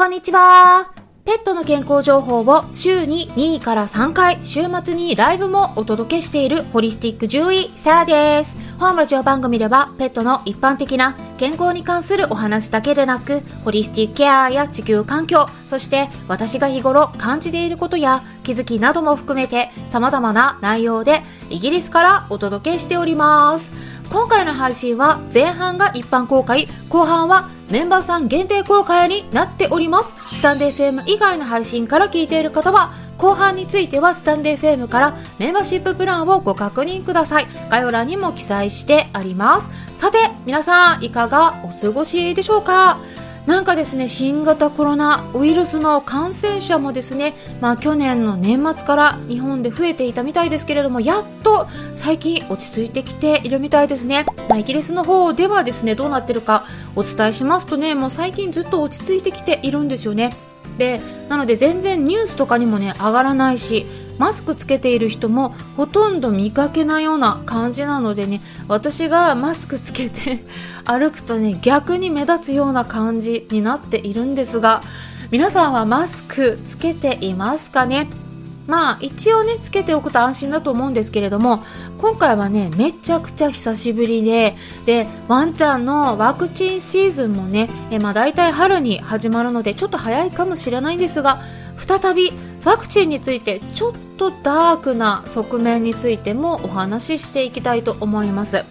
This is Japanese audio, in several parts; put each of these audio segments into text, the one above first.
こんにちは。ペットの健康情報を週に2位から3回、週末にライブもお届けしているホリスティック獣医、サラです。本ラジオ番組では、ペットの一般的な健康に関するお話だけでなく、ホリスティックケアや地球環境、そして私が日頃感じていることや気づきなども含めて様々な内容でイギリスからお届けしております。今回の配信は前半が一般公開、後半はメンバーさん限定公開になっております。スタンデー FM 以外の配信から聞いている方は、後半についてはスタンデー FM からメンバーシッププランをご確認ください。概要欄にも記載してあります。さて、皆さんいかがお過ごしでしょうか？なんかですね新型コロナウイルスの感染者もですね、まあ、去年の年末から日本で増えていたみたいですけれどもやっと最近落ち着いてきているみたいですね、まあ、イギリスの方ではですねどうなってるかお伝えしますとねもう最近ずっと落ち着いてきているんですよね。でなので全然ニュースとかにもね上がらないしマスクつけている人もほとんど見かけないような感じなのでね私がマスクつけて歩くとね逆に目立つような感じになっているんですが皆さんはマスクつけていますかね？まあ一応ねつけておくと安心だと思うんですけれども今回はねめちゃくちゃ久しぶりででワンちゃんのワクチンシーズンもねえまあ大体春に始まるのでちょっと早いかもしれないんですが再びワクチンについてちょっとダークな側面についてもお話ししていきたいと思います。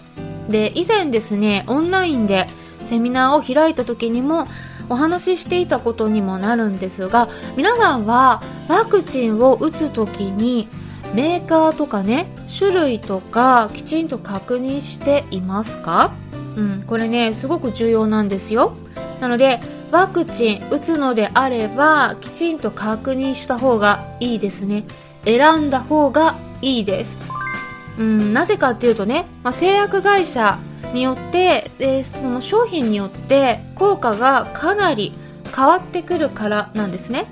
で以前ですねオンラインでセミナーを開いた時にもお話ししていたことにもなるんですが皆さんはワクチンを打つ時にメーカーとかね種類とかきちんと確認していますか？うんこれねすごく重要なんですよ。なのでワクチン打つのであればきちんと確認した方がいいですね。選んだ方がいいです。うんなぜかっていうとね、まあ、製薬会社によってでその商品によって効果がかなり変わってくるからなんですね。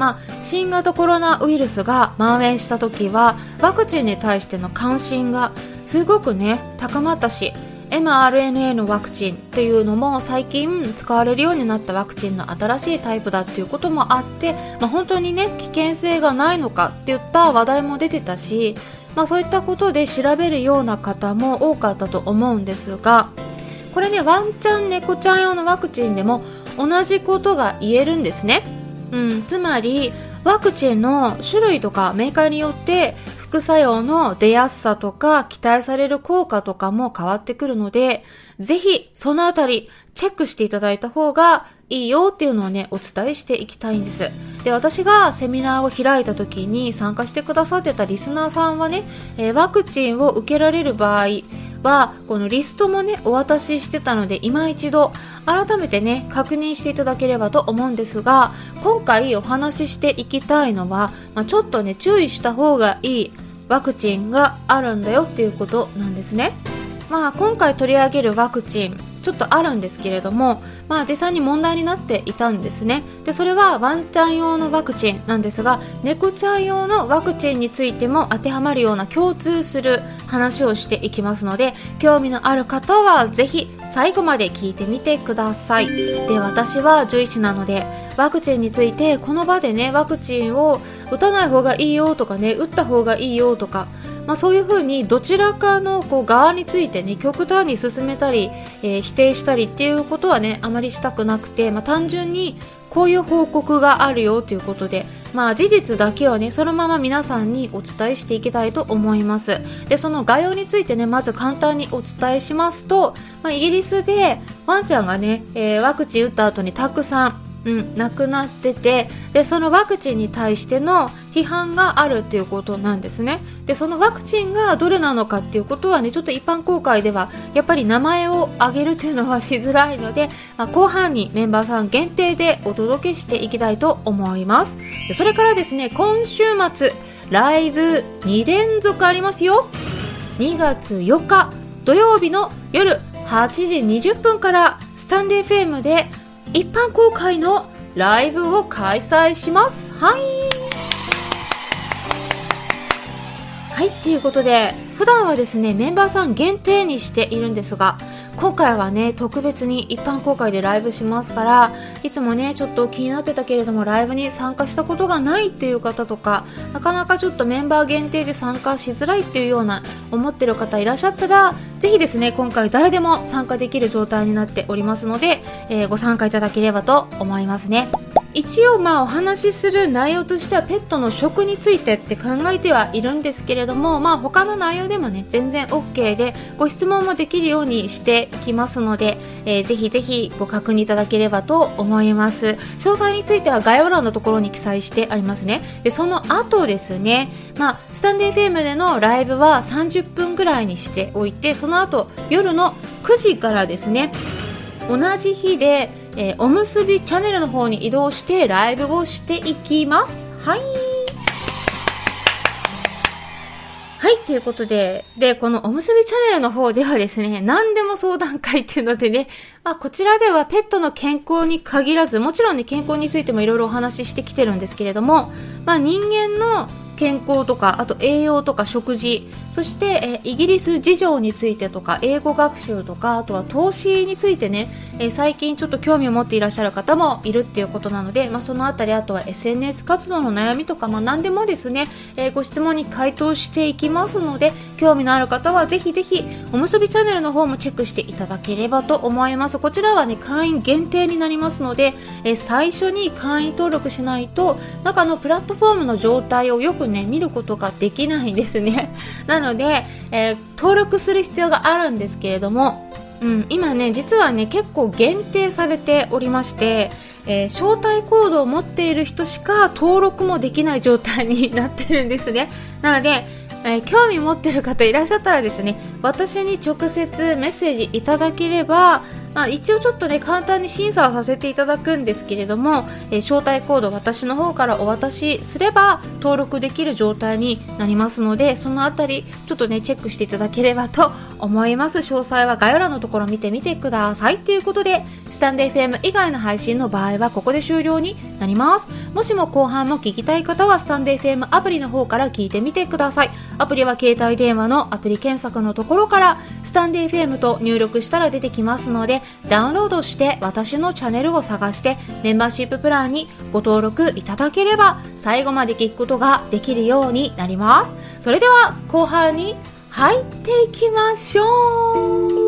まあ、新型コロナウイルスが蔓延した時はワクチンに対しての関心がすごくね高まったし mRNA のワクチンっていうのも最近使われるようになったワクチンの新しいタイプだっていうこともあって、まあ、本当にね危険性がないのかっていった話題も出てたし、まあ、そういったことで調べるような方も多かったと思うんですがこれねワンちゃん猫ちゃん用のワクチンでも同じことが言えるんですね。うん、つまりワクチンの種類とかメーカーによって副作用の出やすさとか期待される効果とかも変わってくるので、ぜひそのあたりチェックしていただいた方がいいよっていうのをね、お伝えしていきたいんです。で、私がセミナーを開いた時に参加してくださってたリスナーさんはね、えー、ワクチンを受けられる場合は、このリストもね、お渡ししてたので、今一度改めてね、確認していただければと思うんですが、今回お話ししていきたいのは、まあ、ちょっとね、注意した方がいいワクチンがあるんだよっていうことなんですね。まあ今回取り上げるワクチンちょっとあるんですけれども、まあ、実際に問題になっていたんですね。でそれはワンちゃん用のワクチンなんですが猫ちゃん用のワクチンについても当てはまるような共通する話をしていきますので興味のある方はぜひ最後まで聞いてみてください。で私は獣医師なのでワクチンについてこの場でねワクチンを打たない方がいいよとかね打った方がいいよとかまあ、そういうふうにどちらかのこう側についてね極端に進めたり、えー、否定したりっていうことはねあまりしたくなくて、まあ、単純にこういう報告があるよということで、まあ、事実だけはねそのまま皆さんにお伝えしていきたいと思います。でその概要についてねまず簡単にお伝えしますと、まあ、イギリスでワンちゃんがね、えー、ワクチン打った後にたくさんうん、なくなっててでそのワクチンに対しての批判があるっていうことなんですね。でそのワクチンがどれなのかっていうことはねちょっと一般公開ではやっぱり名前を挙げるっていうのはしづらいので、まあ、後半にメンバーさん限定でお届けしていきたいと思います。でそれからですね今週末ライブ2連続ありますよ。2月4日土曜日の夜8時20分からスタンレー FM で一般公開のライブを開催します。はい。はい。ということで普段はですねメンバーさん限定にしているんですが今回はね特別に一般公開でライブしますからいつもねちょっと気になってたけれどもライブに参加したことがないっていう方とかなかなかちょっとメンバー限定で参加しづらいっていうような思ってる方いらっしゃったらぜひですね今回誰でも参加できる状態になっておりますので、えー、ご参加いただければと思いますね。一応まあお話しする内容としてはペットの食についてって考えてはいるんですけれどもまあ他の内容でもね全然 OK でご質問もできるようにしていきますので、えー、ぜひぜひご確認いただければと思います。詳細については概要欄のところに記載してありますね。でその後ですねまあスタンデー FM でのライブは30分ぐらいにしておいてその後夜の9時からですね同じ日でえー、おむすびチャンネルの方に移動してライブをしていきます。はい。はい、ということで、で、このおむすびチャンネルの方ではですね、何でも相談会っていうのでね、まあ、こちらではペットの健康に限らず、もちろんね、健康についてもいろいろお話ししてきてるんですけれども、まあ、人間の健康とかあと栄養とか食事そして、えイギリス事情についてとか英語学習とかあとは投資についてね、え最近ちょっと興味を持っていらっしゃる方もいるっていうことなので、まあ、そのあたりあとは SNS 活動の悩みとか、まあ、何でもですね、えご質問に回答していきますので興味のある方はぜひぜひおむすびチャンネルの方もチェックしていただければと思います。こちらはね会員限定になりますので、え最初に会員登録しないと中のプラットフォームの状態をよくね見ることができないんですね。なので、えー、登録する必要があるんですけれども、うん、今ね実はね結構限定されておりましてえー、招待コードを持っている人しか登録もできない状態に なってるんですね。なので、えー、興味持ってる方いらっしゃったらですね私に直接メッセージいただければまあ、一応ちょっとね簡単に審査はさせていただくんですけれども、えー、招待コード私の方からお渡しすれば登録できる状態になりますのでそのあたりちょっとねチェックしていただければと思います。詳細は概要欄のところ見てみてください。ということでスタンデー FM 以外の配信の場合はここで終了になります。もしも後半も聞きたい方はスタンデー FM アプリの方から聞いてみてください。アプリは携帯電話のアプリ検索のところからスタンデー FM と入力したら出てきますのでダウンロードして私のチャンネルを探してメンバーシッププランにご登録いただければ最後まで聞くことができるようになります。それでは後半に入っていきましょう。